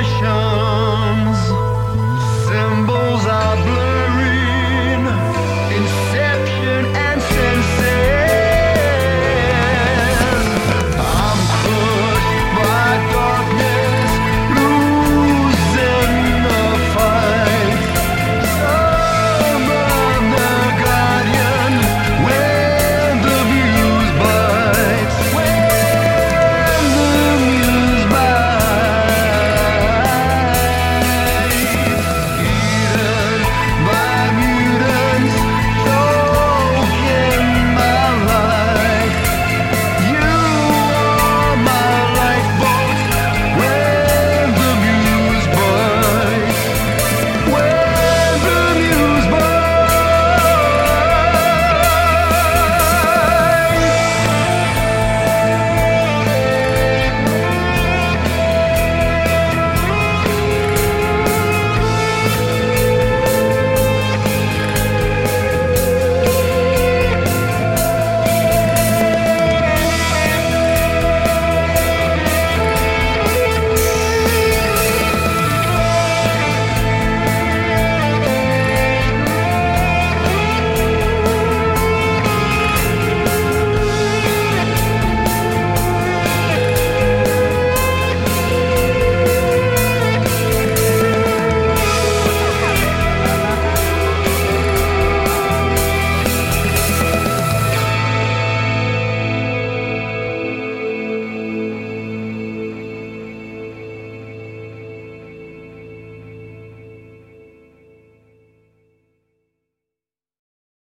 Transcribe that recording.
yaşa